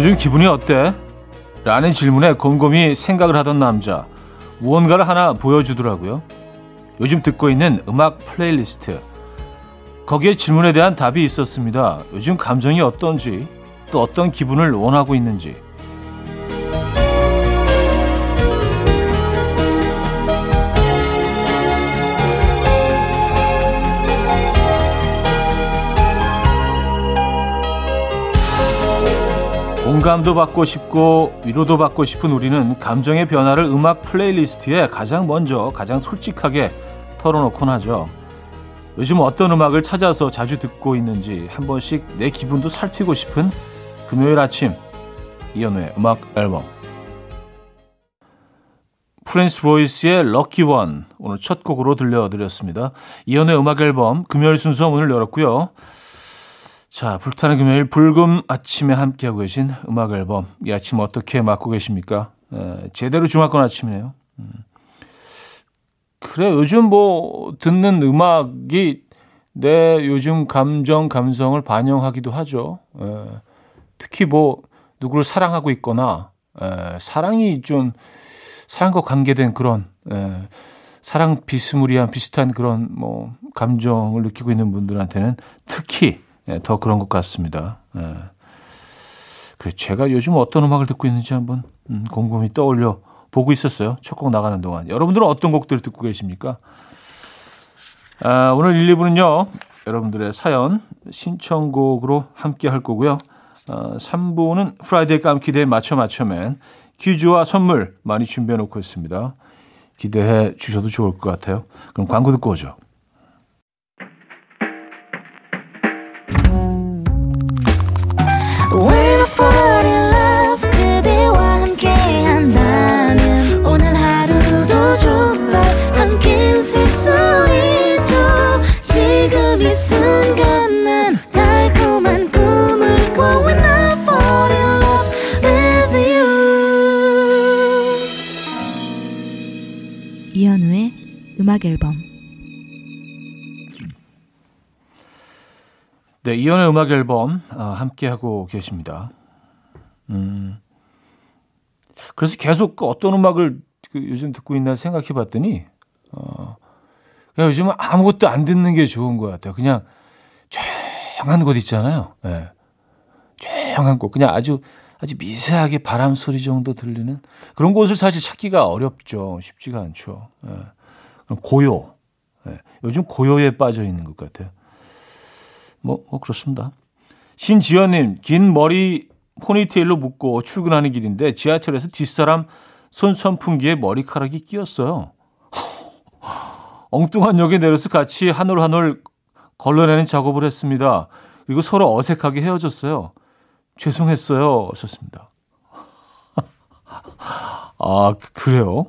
요즘 기분이 어때? 라는 질문에 곰곰이 생각을 하던 남자. 무언가를 하나 보여주더라고요. 요즘 듣고 있는 음악 플레이리스트. 거기에 질문에 대한 답이 있었습니다. 요즘 감정이 어떤지, 또 어떤 기분을 원하고 있는지. 공감도 받고 싶고 위로도 받고 싶은 우리는 감정의 변화를 음악 플레이리스트에 가장 먼저 가장 솔직하게 털어놓곤 하죠. 요즘 어떤 음악을 찾아서 자주 듣고 있는지 한 번씩 내 기분도 살피고 싶은 금요일 아침 이현우의 음악 앨범 Prince Royce의 Lucky One 오늘 첫 곡으로 들려드렸습니다. 이현우의 음악 앨범 금요일 순서 문을 열었고요. 자, 불타는 금요일 불금 아침에 함께하고 계신 음악 앨범. 이 아침 어떻게 맞고 계십니까? 에, 제대로 중화권 아침이네요. 음. 그래, 요즘 뭐, 듣는 음악이 내 요즘 감정, 감성을 반영하기도 하죠. 에, 특히 뭐, 누구를 사랑하고 있거나, 에, 사랑이 좀, 사랑과 관계된 그런, 에, 사랑 비스무리한 비슷한 그런 뭐, 감정을 느끼고 있는 분들한테는 특히 예, 더 그런 것 같습니다. 예. 그래, 제가 요즘 어떤 음악을 듣고 있는지 한번 음, 곰곰이 떠올려 보고 있었어요. 첫 곡 나가는 동안. 여러분들은 어떤 곡들을 듣고 계십니까? 아, 오늘 1, 2부는요. 여러분들의 사연, 신청곡으로 함께 할 거고요. 아, 3부는 Friday 깜퀴데이 맞춰 맞춰맨 퀴즈와 선물 많이 준비해 놓고 있습니다. 기대해 주셔도 좋을 것 같아요. 그럼 광고 듣고 오죠. 음악 앨범 네, 이연의 음악 앨범 어, 함께 하고 계십니다. 음. 그래서 계속 그 어떤 음악을 그 요즘 듣고 있나 생각해 봤더니 어, 그냥 요즘은 아무것도 안 듣는 게 좋은 것 같아요. 그냥 조용한 곳 있잖아요. 네. 조용한 곳. 그냥 아주 아주 미세하게 바람 소리 정도 들리는 그런 곳을 사실 찾기가 어렵죠. 쉽지가 않죠. 네. 고요. 네. 요즘 고요에 빠져 있는 것 같아요. 뭐, 뭐 그렇습니다. 신지연님, 긴 머리 포니테일로 묶고 출근하는 길인데 지하철에서 뒷사람 손 선풍기에 머리카락이 끼었어요. 엉뚱한 역에 내려서 같이 한 올 한 올 걸러내는 작업을 했습니다. 그리고 서로 어색하게 헤어졌어요. 죄송했어요. 하셨습니다. 아, 그래요?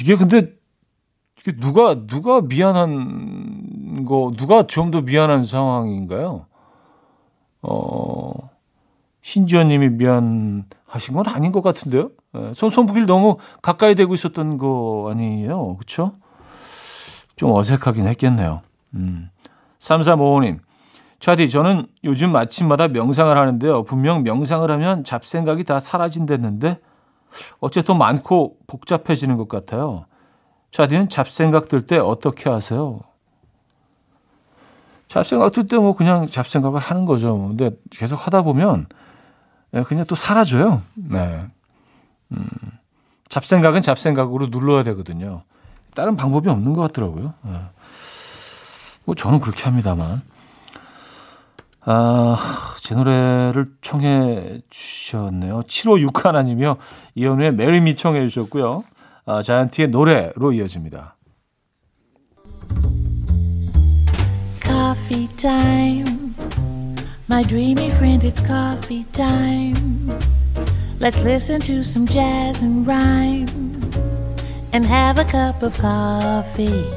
이게 근데 누가 누가 미안한 거 누가 좀 더 미안한 상황인가요? 어 신지연님이 미안하신 건 아닌 것 같은데요. 예, 손 손부기를 너무 가까이 대고 있었던 거 아니에요, 그렇죠? 좀 어색하긴 했겠네요. 음. 3355님, 차디, 저는 요즘 아침마다 명상을 하는데요. 분명 명상을 하면 잡생각이 다 사라진댔는데, 어쨌든 많고 복잡해지는 것 같아요. 자디는 잡생각 들 때 어떻게 하세요? 잡생각 들 때 뭐 그냥 잡생각을 하는 거죠. 근데 계속 하다 보면 예, 그냥 또 사라져요. 네. 음, 잡생각은 잡생각으로 눌러야 되거든요. 다른 방법이 없는 것 같더라고요. 네. 뭐 저는 그렇게 합니다만. 아, 제 노래를 청해 주셨네요. 7561 하나님이요. 이현우의 Marry Me 청해 주셨고요. 아, 자이언티의 노래로 이어집니다. Coffee time. My dreamy friend, it's coffee time. Let's listen to some jazz and rhyme and have a cup of coffee.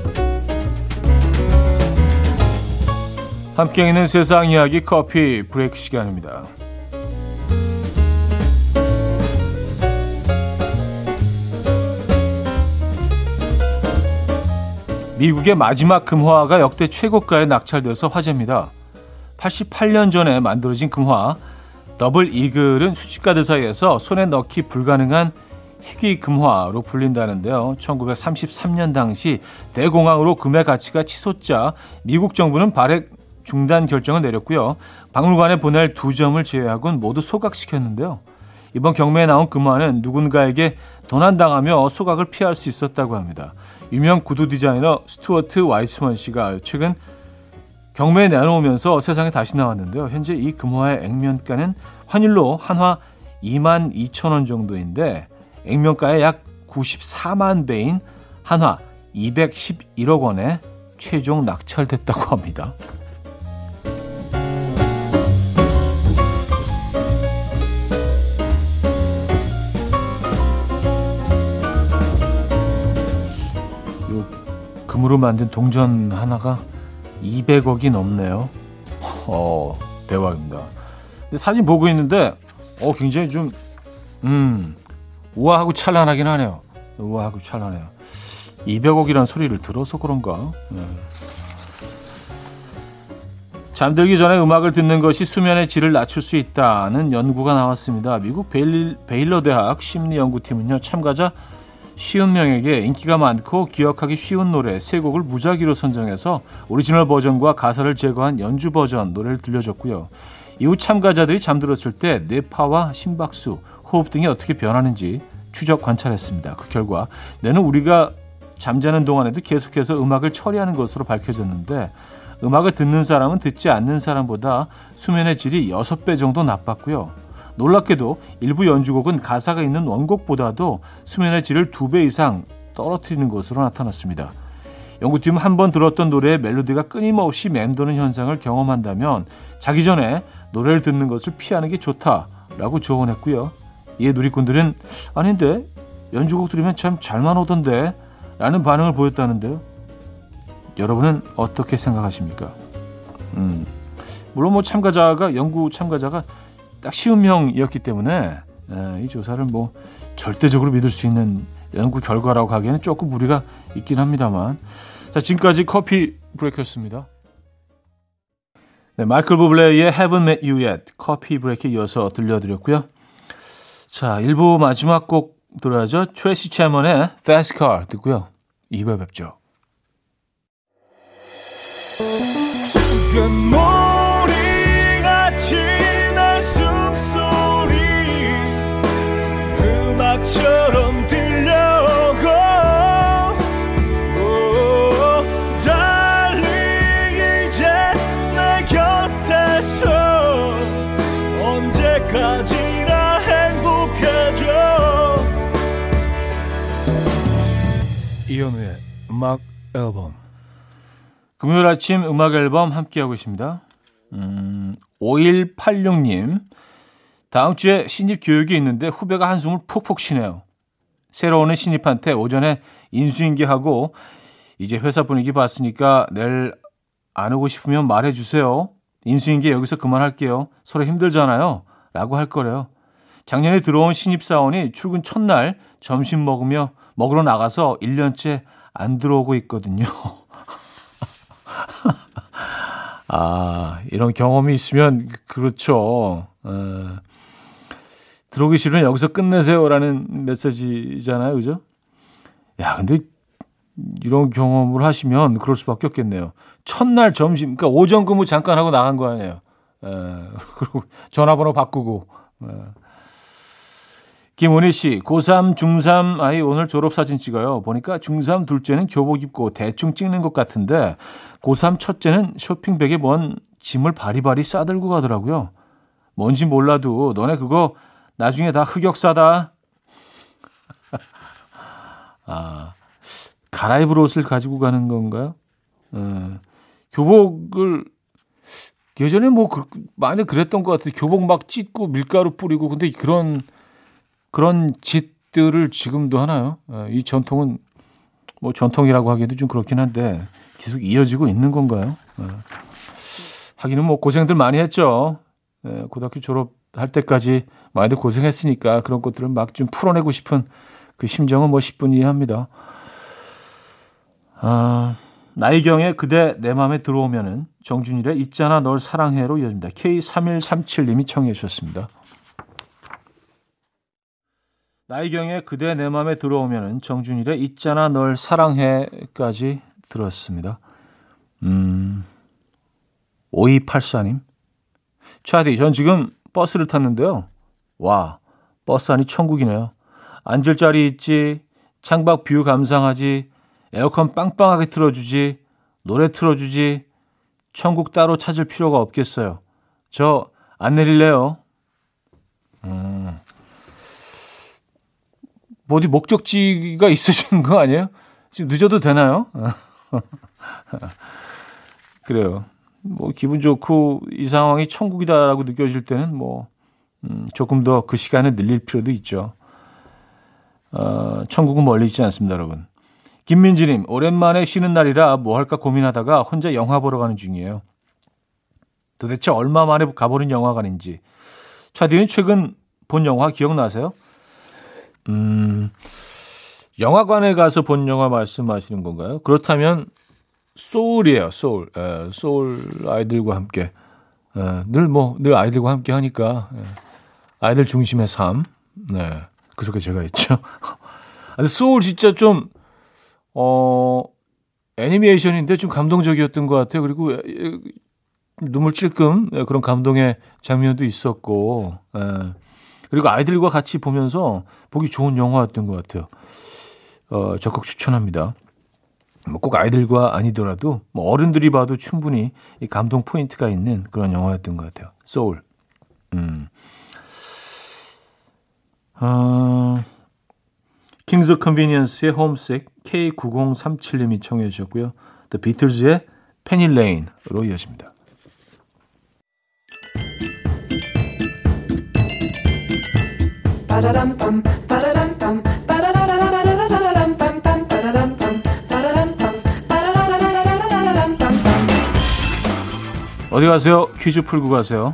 함께 있는 세상 이야기 커피 브레이크 시간입니다. 미국의 마지막 금화가 역대 최고가에 낙찰돼서 화제입니다. 88년 전에 만들어진 금화 Double Eagle은 수집가들 사이에서 손에 넣기 불가능한 희귀 금화로 불린다는데요. 1933년 당시 대공황으로 금의 가치가 치솟자 미국 정부는 발행 중단 결정을 내렸고요. 박물관에 보낼 두 점을 제외하고는 모두 소각시켰는데요. 이번 경매에 나온 금화는 누군가에게 도난당하며 소각을 피할 수 있었다고 합니다. 유명 구두 디자이너 스튜어트 와이츠먼 씨가 최근 경매에 내놓으면서 세상에 다시 나왔는데요. 현재 이 금화의 액면가는 환율로 한화 2만 2천 원 정도인데 액면가의 약 94만 배인 한화 211억 원에 최종 낙찰됐다고 합니다. 금으로 만든 동전 하나가 200억이 넘네요. 어, 대박입니다. 사진 보고 있는데, 어, 굉장히 좀, 음, 우아하고 찬란하긴 하네요. 우아하고 찬란해요. 200억이라는 소리를 들어서 그런가? 네. 잠들기 전에 음악을 듣는 것이 수면의 질을 낮출 수 있다는 연구가 나왔습니다. 미국 베일, 베일러 대학 심리연구팀은요, 참가자 쉰 명에게 인기가 많고 기억하기 쉬운 노래 세 곡을 무작위로 선정해서 오리지널 버전과 가사를 제거한 연주 버전 노래를 들려줬고요. 이후 참가자들이 잠들었을 때 뇌파와 심박수, 호흡 등이 어떻게 변하는지 추적 관찰했습니다. 그 결과 뇌는 우리가 잠자는 동안에도 계속해서 음악을 처리하는 것으로 밝혀졌는데 음악을 듣는 사람은 듣지 않는 사람보다 수면의 질이 6배 정도 나빴고요. 놀랍게도 일부 연주곡은 가사가 있는 원곡보다도 수면의 질을 두 배 이상 떨어뜨리는 것으로 나타났습니다. 연구팀은 한 번 들었던 노래의 멜로디가 끊임없이 맴도는 현상을 경험한다면 자기 전에 노래를 듣는 것을 피하는 게 좋다라고 조언했고요. 이에 누리꾼들은 아닌데 연주곡 들으면 참 잘만 오던데 라는 반응을 보였다는데요. 여러분은 어떻게 생각하십니까? 음, 물론 뭐 참가자가 연구 참가자가 딱 쉬운 명이었기 때문에 에, 이 조사를 뭐 절대적으로 믿을 수 있는 연구 결과라고 하기에는 조금 무리가 있긴 합니다만 자 지금까지 커피 브레이크였습니다. 네, 마이클 부블레의 Haven't Met You Yet 커피 브레이크 이어서 들려드렸고요. 자 1부 마지막 곡 들어야죠. 트레시 채먼의 Fast Car 듣고요. 2부 뵙죠. 음악 앨범 금요일 아침 음악 앨범 함께하고 있습니다 음, 5186님 다음 주에 신입 교육이 있는데 후배가 한숨을 푹푹 쉬네요. 새로 오는 신입한테 오전에 인수인계하고 이제 회사 분위기 봤으니까 내일 안 오고 싶으면 말해주세요. 인수인계 여기서 그만할게요. 서로 힘들잖아요. 라고 할 거래요. 작년에 들어온 신입사원이 출근 첫날 점심 먹으며 먹으러 나가서 1년째 안 들어오고 있거든요. 아, 이런 경험이 있으면 그렇죠. 어, 들어오기 싫으면 여기서 끝내세요라는 메시지잖아요. 그죠? 야, 근데 이런 경험을 하시면 그럴 수밖에 없겠네요. 첫날 점심, 그러니까 오전 근무 잠깐 하고 나간 거 아니에요. 에, 그리고 전화번호 바꾸고. 에. 김은희 씨, 고3, 중3 아이 오늘 졸업사진 찍어요. 보니까 중3 둘째는 교복 입고 대충 찍는 것 같은데, 고3 첫째는 쇼핑백에 뭔 짐을 바리바리 싸들고 가더라고요. 뭔지 몰라도 너네 그거 나중에 다 흑역사다. 아, 갈아입을 옷을 가지고 가는 건가요? 어, 교복을 예전에 뭐 그, 많이 그랬던 것 같아요. 교복 막 찢고 밀가루 뿌리고 근데 그런 그런 짓들을 지금도 하나요? 어, 이 전통은 뭐 전통이라고 하기에도 좀 그렇긴 한데 계속 이어지고 있는 건가요? 어. 하기는 뭐 고생들 많이 했죠. 예, 고등학교 졸업할 때까지 많이들 고생했으니까 그런 것들을 막 좀 풀어내고 싶은 그 심정은 뭐 10분 이해합니다. 아, 나이경의 그대 내 맘에 들어오면은 정준일의 있잖아 널 사랑해로 이어집니다. K3137님이 청해 주셨습니다. 나이경의 그대 내 맘에 들어오면은 정준일의 있잖아 널 사랑해까지 들었습니다. 음, 5284님. 차디, 전 지금 버스를 탔는데요. 와, 버스 안이 천국이네요. 앉을 자리 있지, 창밖 view 감상하지, 에어컨 빵빵하게 틀어주지, 노래 틀어주지, 천국 따로 찾을 필요가 없겠어요. 저 안 내릴래요. 음. 뭐 어디 목적지가 있으신 거 아니에요? 지금 늦어도 되나요? 그래요. 뭐 기분 좋고 이 상황이 천국이다라고 느껴질 때는 뭐 음, 조금 더 그 시간을 늘릴 필요도 있죠. 어, 천국은 멀리 있지 않습니다, 여러분. 김민지님, 오랜만에 쉬는 날이라 뭐 할까 고민하다가 혼자 영화 보러 가는 중이에요. 도대체 얼마 만에 가보는 영화관인지. 차디는 최근 본 영화 기억나세요? 음, 영화관에 가서 본 영화 말씀하시는 건가요? 그렇다면 소울이에요, 소울. 에, 소울 아이들과 함께. 에, 늘 뭐, 늘 아이들과 함께 하니까. 에, 아이들 중심의 삶. 네. 그 속에 제가 있죠. 근데 소울 진짜 좀, 어, 애니메이션인데 좀 감동적이었던 것 같아요. 그리고 눈물 찔끔 그런 감동의 장면도 있었고, 에. 그리고 아이들과 같이 보면서 보기 좋은 영화였던 것 같아요. 어, 적극 추천합니다. 뭐 꼭 아이들과 아니더라도 뭐 어른들이 봐도 충분히 이 감동 포인트가 있는 그런 영화였던 것 같아요. 소울. 음. 어, 킹스 컨비니언스의 홈색 K9037님이 청해 주셨고요. The Beatles의 Penny Lane으로 이어집니다. 어디 가세요? 퀴즈 풀고 가세요.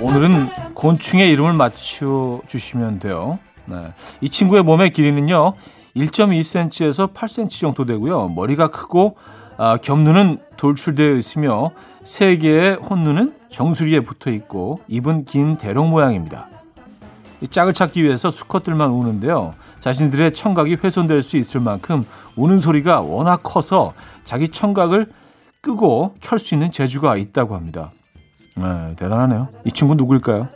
오늘은 곤충의 이름을 맞춰 주시면 돼요. 네. 이 친구의 몸의 길이는요, 1.2cm에서 8cm 정도 되고요. 머리가 크고 아, 겹눈은 돌출되어 있으며 세 개의 혼눈은 정수리에 붙어 있고 입은 긴 대롱 모양입니다. 이 짝을 찾기 위해서 수컷들만 우는데요. 자신들의 청각이 훼손될 수 있을 만큼 우는 소리가 워낙 커서 자기 청각을 끄고 켤 수 있는 재주가 있다고 합니다. 네, 대단하네요. 이 친구 누구일까요?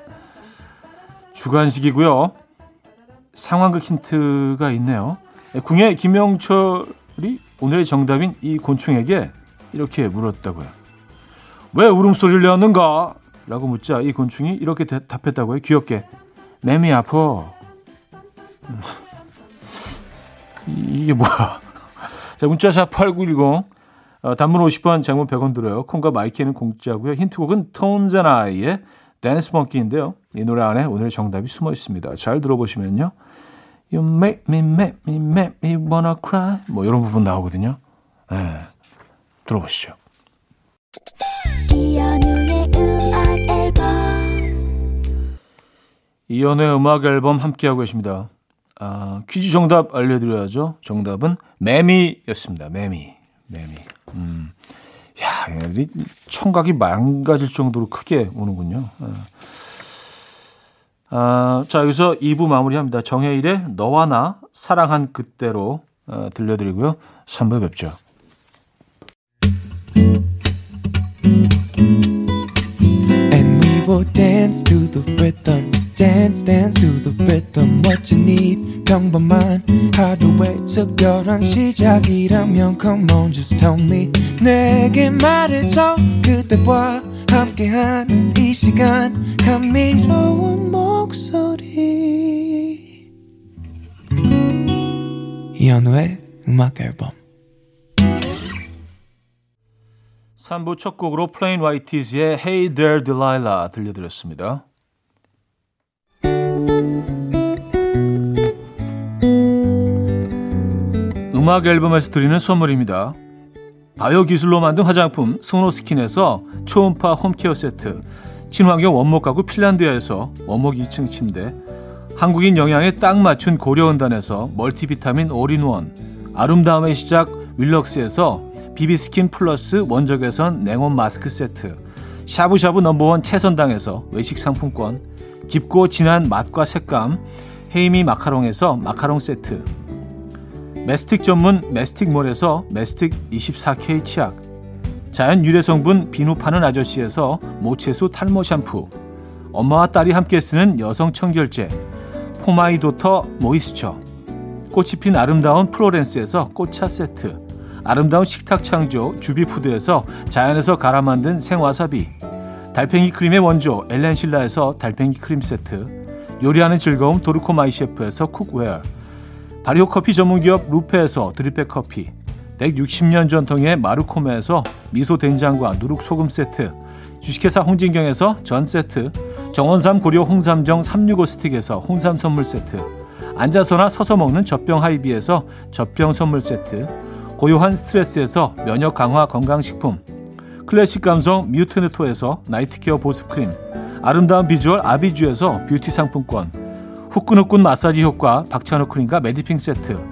주관식이고요. 상황극 힌트가 있네요. 궁예 김영철이 오늘의 정답인 이 곤충에게 이렇게 물었다고요. 왜 울음소리를 내었는가? 라고 묻자 이 곤충이 이렇게 대, 답했다고요. 귀엽게. 매미 아파. 이게 뭐야? 자, 문자샵 8910. 어, 단문 50원, 장문 100원 들어요. 콩과 my K는 공짜고요. 힌트곡은 Tones and I의 Dance Monkey인데요. 이 노래 안에 오늘의 정답이 숨어 있습니다. 잘 들어보시면요. You make me, make me, make me wanna cry. 뭐 이런 부분 나오거든요. 네, 들어보시죠. 이연우의 음악 앨범 함께하고 계십니다. 아, 퀴즈 정답 알려드려야죠. 정답은 매미였습니다. 매미. 매미. 음. 야, 얘네들이 청각이 망가질 정도로 크게 오는군요. 아. 아, 자, 여기서 2부 마무리합니다. 정혜일의 너와 나 사랑한 그때로 어, 들려드리고요. 3부 뵙죠. will dance to the rhythm dance dance to the rhythm what you need 평범한 하루의 특별한 시작이라면 come on just tell me 내게 말해줘 그대와 함께한 이 시간 감미로운 목소리 이현우의 음악 앨범 3부 첫 곡으로 Plain White T's의 Hey There Delilah 들려드렸습니다. 음악 앨범에서 드리는 선물입니다. 바이오 기술로 만든 화장품 소노스킨에서 초음파 홈케어 세트 친환경 원목 가구 핀란드에서 원목 2층 침대 한국인 영양에 딱 맞춘 고려원단에서 멀티비타민 올인원 아름다움의 시작 윌럭스에서 비비스킨 플러스 원적외선 냉온 마스크 세트 샤브샤브 number one 채선당에서 외식 상품권 깊고 진한 맛과 색감 헤이미 마카롱에서 마카롱 세트 메스틱 전문 메스틱몰에서 메스틱 24K 치약 자연 유래 성분 비누 파는 아저씨에서 모체수 탈모 샴푸. 엄마와 딸이 함께 쓰는 여성 청결제 포마이도터 moisture. 꽃이 핀 아름다운 프로렌스에서 꽃차 세트. 아름다운 식탁 창조 주비푸드에서 자연에서 갈아 만든 생와사비. 달팽이 크림의 원조 엘렌실라에서 달팽이 크림 세트. 요리하는 즐거움 도르코 마이 셰프에서 cookware. 발효 커피 전문기업 루페에서 drip bag 커피 160년 전통의 마르코메에서 미소 된장과 누룩 소금 세트 주식회사 홍진경에서 전 세트 정원삼 고려 홍삼정 365 스틱에서 홍삼 선물 세트 앉아서나 서서 먹는 젖병 하이비에서 젖병 선물 세트 고요한 스트레스에서 면역 강화 건강식품 클래식 감성 뮤트네토에서 night care 보습크림 아름다운 비주얼 아비주에서 뷰티 상품권 후끈후끈 마사지 효과 박찬호 크림과 메디핑 세트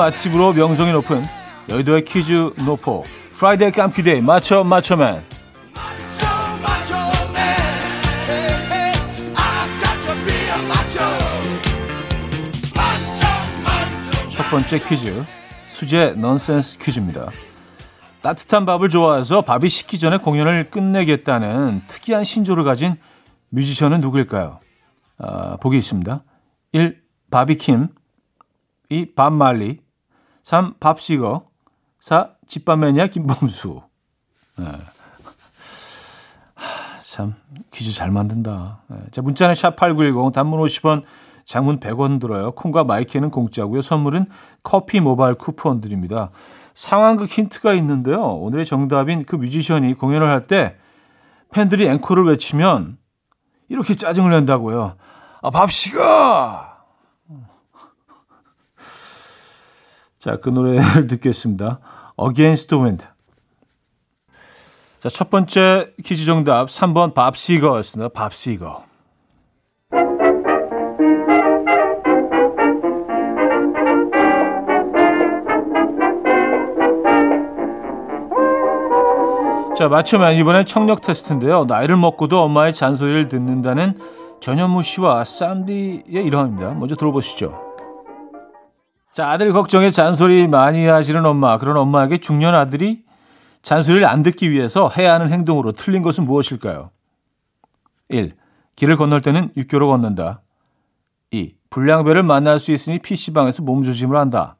맛집으로 명성이 높은 여의도의 퀴즈 노포 Friday 깜퀴데이 맞춰 맞춰맨 첫 번째 퀴즈 수제 넌센스 퀴즈입니다. 따뜻한 밥을 좋아해서 밥이 식기 전에 공연을 끝내겠다는 특이한 신조를 가진 뮤지션은 누구일까요? 아, 보기 있습니다. 1. 바비킴 2. 밥말리 3. 밥시거 4. 집밥매니아 김범수 네. 참 퀴즈 잘 만든다. 네. 자 문자는 샵8910 단문 50원 장문 100원 들어요. 콩과 마이크는 공짜고요. 선물은 커피 모바일 쿠폰 드립니다. 상황극 힌트가 있는데요. 오늘의 정답인 그 뮤지션이 공연을 할 때 팬들이 앵콜을 외치면 이렇게 짜증을 낸다고요. 아, 밥시가! 자, 그 노래를 듣겠습니다. Against the Wind. 자, 첫 번째 퀴즈 정답 3번 밥시거였습니다. 밥시거. 자, 맞추면 이번엔 청력 테스트인데요. 나이를 먹고도 엄마의 잔소리를 듣는다는 전현무 씨와 쌈디의 일화입니다. 먼저 들어보시죠. 자, 아들 걱정에 잔소리 많이 하시는 엄마. 그런 엄마에게 중년 아들이 잔소리를 안 듣기 위해서 해야 하는 행동으로 틀린 것은 무엇일까요? 1. 길을 건널 때는 육교로 건넌다. 2. 불량배를 만날 수 있으니 PC방에서 몸조심을 한다.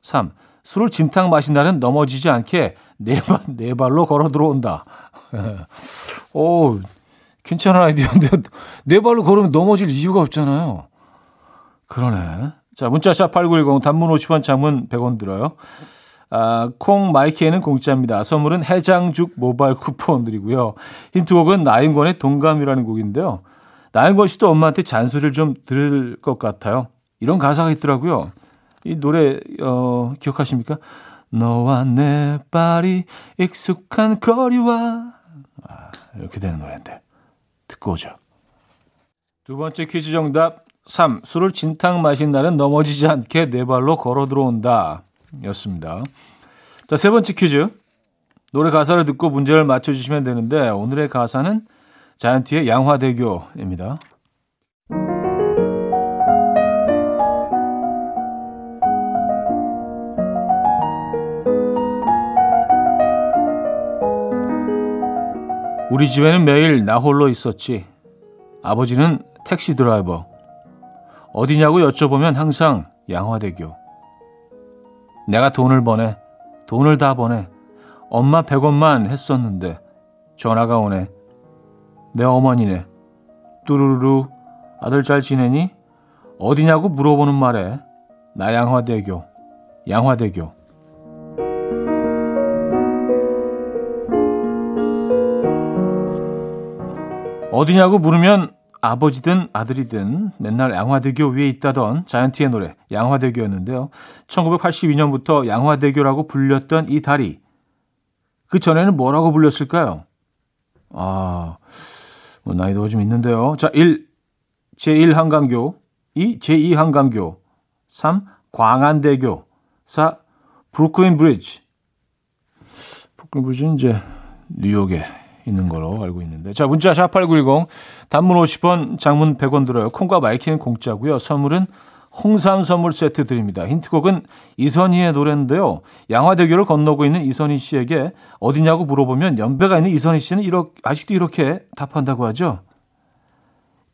3. 술을 진탕 마신 날은 넘어지지 않게 네, 발, 네 발로 걸어 들어온다. 오, 괜찮은 아이디어인데 네 발로 걸으면 넘어질 이유가 없잖아요. 그러네. 자, 문자샵 8910 단문 50원 장문 100원 들어요. 아, 콩 마이키에는 공짜입니다. 선물은 해장죽 모바일 쿠폰 드리고요. 힌트곡은 나인권의 동감이라는 곡인데요. 나인권 씨도 엄마한테 잔소리를 좀 들을 것 같아요. 이런 가사가 있더라고요. 이 노래 어, 기억하십니까? 너와 내 발이 익숙한 거리와 아, 이렇게 되는 노래인데 듣고 오죠. 두 번째 퀴즈 정답 3. 술을 진탕 마신 날은 넘어지지 않게 네 발로 걸어 들어온다. 였습니다. 자, 세 번째 퀴즈. 노래 가사를 듣고 문제를 맞춰주시면 되는데, 오늘의 가사는 자이언티의 양화대교입니다. 우리 집에는 매일 나 홀로 있었지. 아버지는 택시 드라이버. 어디냐고 여쭤보면 항상 양화대교. 내가 돈을 버네. 돈을 다 버네. 엄마 100원만 했었는데 전화가 오네. 내 어머니네. 뚜루루 아들 잘 지내니? 어디냐고 물어보는 말에 나 양화대교. 양화대교. 어디냐고 물으면 아버지든 아들이든 맨날 양화대교 위에 있다던 자이언티의 노래 양화대교였는데요. 1982년부터 양화대교라고 불렸던 이 다리. 그 전에는 뭐라고 불렸을까요? 아, 뭐 나이도가 좀 있는데요. 자, 1. 제1 한강교 2. 제2 한강교 3. 광안대교 4. 브루클린 브리지 브루클린 브리지는 이제 뉴욕에 있는 걸로 알고 있는데. 자, 문자 샵8910 단문 50원, 장문 100원 들어요. 콩과 마이케이는 공짜고요. 선물은 홍삼 선물 세트 드립니다. 힌트곡은 이선희의 노래인데요. 양화대교를 건너고 있는 이선희 씨에게 어디냐고 물어보면 연배가 있는 이선희 씨는 이렇게, 아직도 이렇게 답한다고 하죠.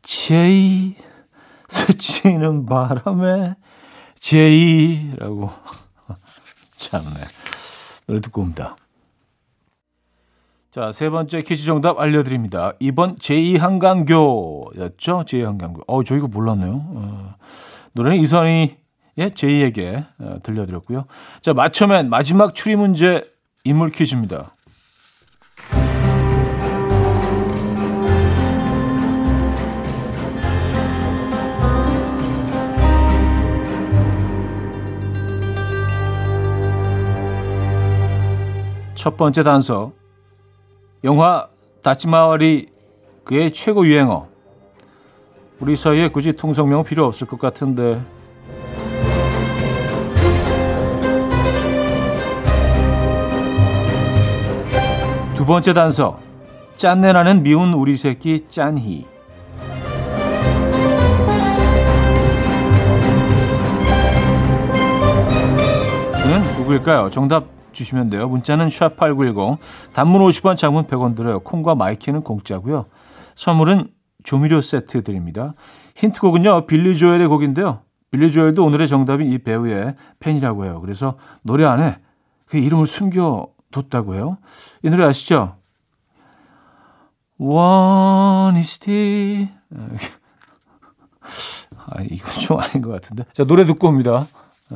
J 스치는 바람에 J라고 참네 노래 듣고 옵니다. 자, 세 번째 퀴즈 정답 알려드립니다. 이번 제2한강교였죠? 제2한강교. 어, 저 이거 몰랐네요. 어, 노래는 이선희의 제2에게 어, 들려드렸고요. 자, 맞춰맨 마지막 추리 문제 인물 퀴즈입니다. 첫 번째 단서. 영화 다치마을이 그의 최고 유행어. 우리 사이에 굳이 통성명 필요 없을 것 같은데. 두 번째 단서. 짠내 나는 미운 우리 새끼 짠희. 그는 누구일까요? 정답 주시면 돼요. 문자는 샵8910 단문 50원 장문 100원 들어요. 콩과 마이케이는 공짜고요. 선물은 조미료 세트 드립니다. 힌트곡은요. 빌리 조엘의 곡인데요. 빌리 조엘도 오늘의 정답인 이 배우의 팬이라고 해요. 그래서 노래 안에 그 이름을 숨겨뒀다고 해요. 이 노래 아시죠? One is the 아, 이건 좀 아닌 것 같은데. 자, 노래 듣고 옵니다. 이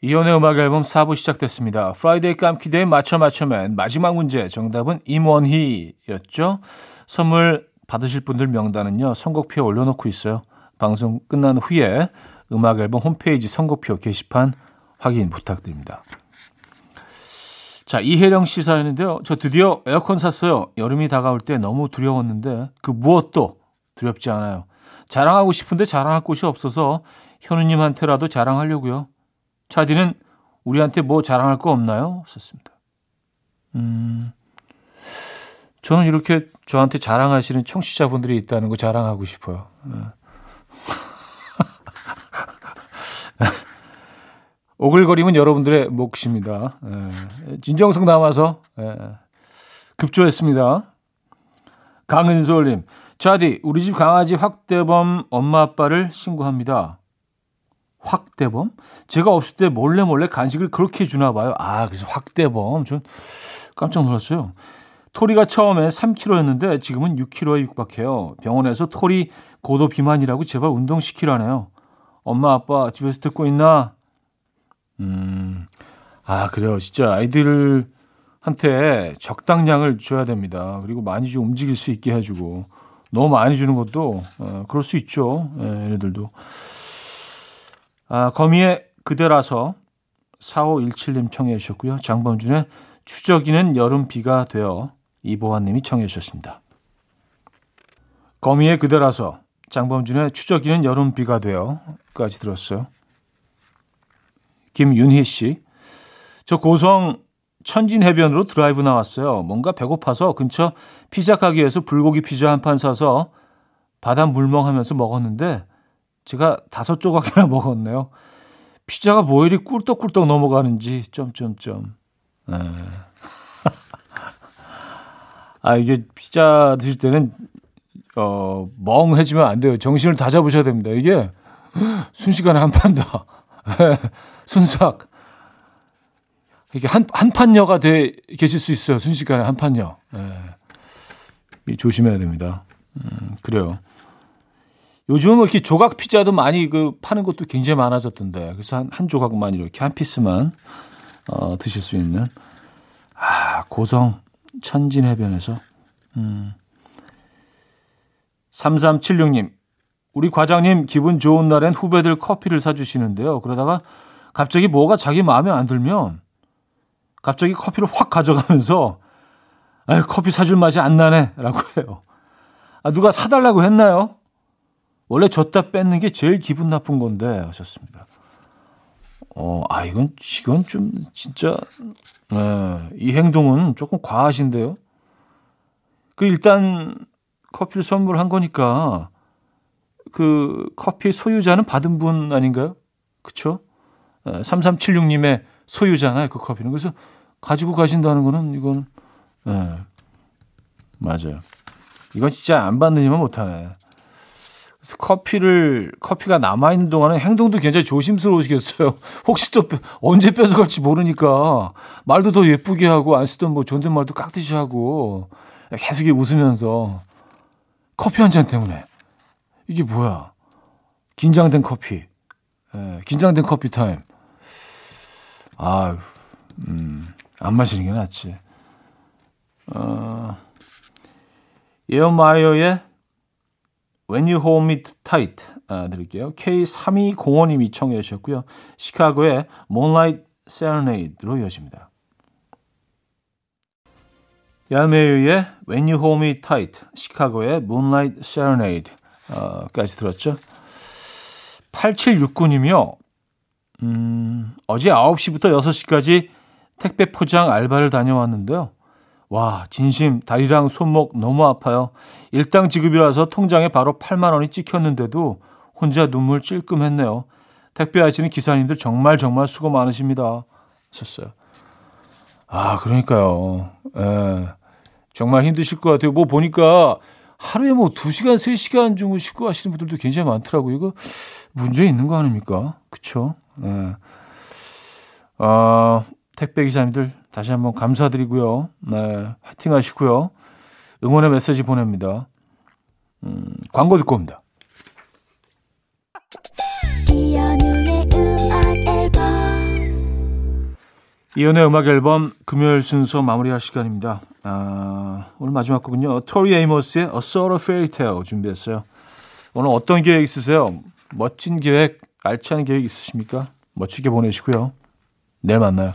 이현우의 음악 앨범 4부 시작됐습니다. Friday 깜키데이 맞춰 맞춰맨 마지막 문제 정답은 임원희였죠. 선물 받으실 분들 명단은요. 선곡표에 올려놓고 있어요. 방송 끝난 후에 음악 앨범 홈페이지 선곡표 게시판 확인 부탁드립니다. 자, 이혜령 씨 사연인데요. 저 드디어 에어컨 샀어요. 여름이 다가올 때 너무 두려웠는데 그 무엇도 두렵지 않아요. 자랑하고 싶은데 자랑할 곳이 없어서 현우님한테라도 자랑하려고요. 차디는 우리한테 뭐 자랑할 거 없나요? 썼습니다. 음, 저는 이렇게 저한테 자랑하시는 청취자분들이 있다는 거 자랑하고 싶어요. 네. 오글거림은 여러분들의 몫입니다. 예. 진정성 남아서 예. 급조했습니다. 강은솔님, 차디, 우리 집 강아지 확대범 엄마 아빠를 신고합니다. 확대범? 제가 없을 때 몰래 몰래 간식을 그렇게 주나 봐요. 아, 그래서 확대범. 전 깜짝 놀랐어요. 토리가 처음에 3kg였는데 지금은 6kg에 육박해요. 병원에서 토리 고도 비만이라고 제발 운동시키라네요. 엄마, 아빠 집에서 듣고 있나? 음, 아, 그래요. 진짜 아이들한테 적당량을 줘야 됩니다. 그리고 많이 좀 움직일 수 있게 해주고. 너무 많이 주는 것도, 어, 그럴 수 있죠. 예, 얘네들도. 아, 거미의 그대라서 4517님 청해 주셨고요. 장범준의 추적이는 여름 비가 되어 이보환 님이 청해 주셨습니다. 거미의 그대라서 장범준의 추적이는 여름 비가 되어까지 들었어요. 김윤희 씨. 저 고성 천진 해변으로 드라이브 나왔어요. 뭔가 배고파서 근처 피자 가게에서 불고기 피자 한 판 사서 바다 물멍하면서 먹었는데 제가 다섯 조각이나 먹었네요. 피자가 뭐 이리 꿀떡꿀떡 넘어가는지 점점점. 네. 아 이게 피자 드실 때는 어 멍해지면 안 돼요. 정신을 다 잡으셔야 됩니다. 이게 순식간에 한 판다. 순삭. 이게 한, 한 판녀가 돼 계실 수 있어요. 순식간에 한 판녀. 네. 조심해야 됩니다. 음, 그래요. 요즘은 뭐 이렇게 조각 피자도 많이 그 파는 것도 굉장히 많아졌던데. 그래서 한, 한 조각만 이렇게 한 피스만 어, 드실 수 있는. 아, 고성 천진 해변에서. 음. 3376님. 우리 과장님 기분 좋은 날엔 후배들 커피를 사 주시는데요. 그러다가 갑자기 뭐가 자기 마음에 안 들면 갑자기 커피를 확 가져가면서 아 커피 사줄 맛이 안 나네 라고 해요. 아, 누가 사달라고 했나요? 원래 줬다 뺏는 게 제일 기분 나쁜 건데 하셨습니다. 어, 아 이건 이건 좀 진짜 네, 이 행동은 조금 과하신데요. 그 일단 커피를 선물한 거니까 그 커피 소유자는 받은 분 아닌가요? 그쵸? 3376님의 소유잖아요, 그 커피는. 그래서 가지고 가신다는 거는 이건, 네, 맞아요. 이건 진짜 안 받느니만 못하네. 커피를, 커피가 남아 있는 동안은 행동도 굉장히 조심스러우시겠어요. 혹시 또 언제 뺏어갈지 모르니까 말도 더 예쁘게 하고 안 쓰던 뭐 존댓말도 깍듯이 하고 계속 웃으면서 커피 한 잔 때문에 이게 뭐야? 긴장된 커피. 예, 긴장된 커피 타임. 아, 음, 안 마시는 게 낫지. 어, 에어마이어의 When You Hold Me Tight 아, 드릴게요. K3205님이 청해 주셨고요. 시카고의 Moonlight Serenade로 이어집니다. 야메유의 When You Hold Me Tight, 시카고의 Moonlight Serenade 어, 까지 들었죠. 8769님이요. 음, 어제 9시부터 6시까지 택배 포장 알바를 다녀왔는데요. 와, 진심 다리랑 손목 너무 아파요. 일당 지급이라서 통장에 바로 8만 원이 찍혔는데도 혼자 눈물 찔끔했네요. 택배 하시는 기사님들 정말 정말 수고 많으십니다. 하셨어요. 아, 그러니까요. 예. 정말 힘드실 것 같아요. 뭐 보니까 하루에 뭐 2시간, 3시간 주무시고 하시는 분들도 굉장히 많더라고요. 이거 문제 있는 거 아닙니까? 그쵸? 예. 어, 택배 기사님들 다시 한번 감사드리고요. 네, 화이팅 하시고요. 응원의 메시지 보냅니다. 음, 광고 듣고 옵니다. 이연의 음악 앨범 금요일 순서 마무리할 시간입니다. 아, 오늘 마지막 곡은요. 토리 에이머스의 A Sort of Fairy Tale 준비했어요. 오늘 어떤 계획 있으세요? 멋진 계획, 알찬 계획 있으십니까? 멋지게 보내시고요. 내일 만나요.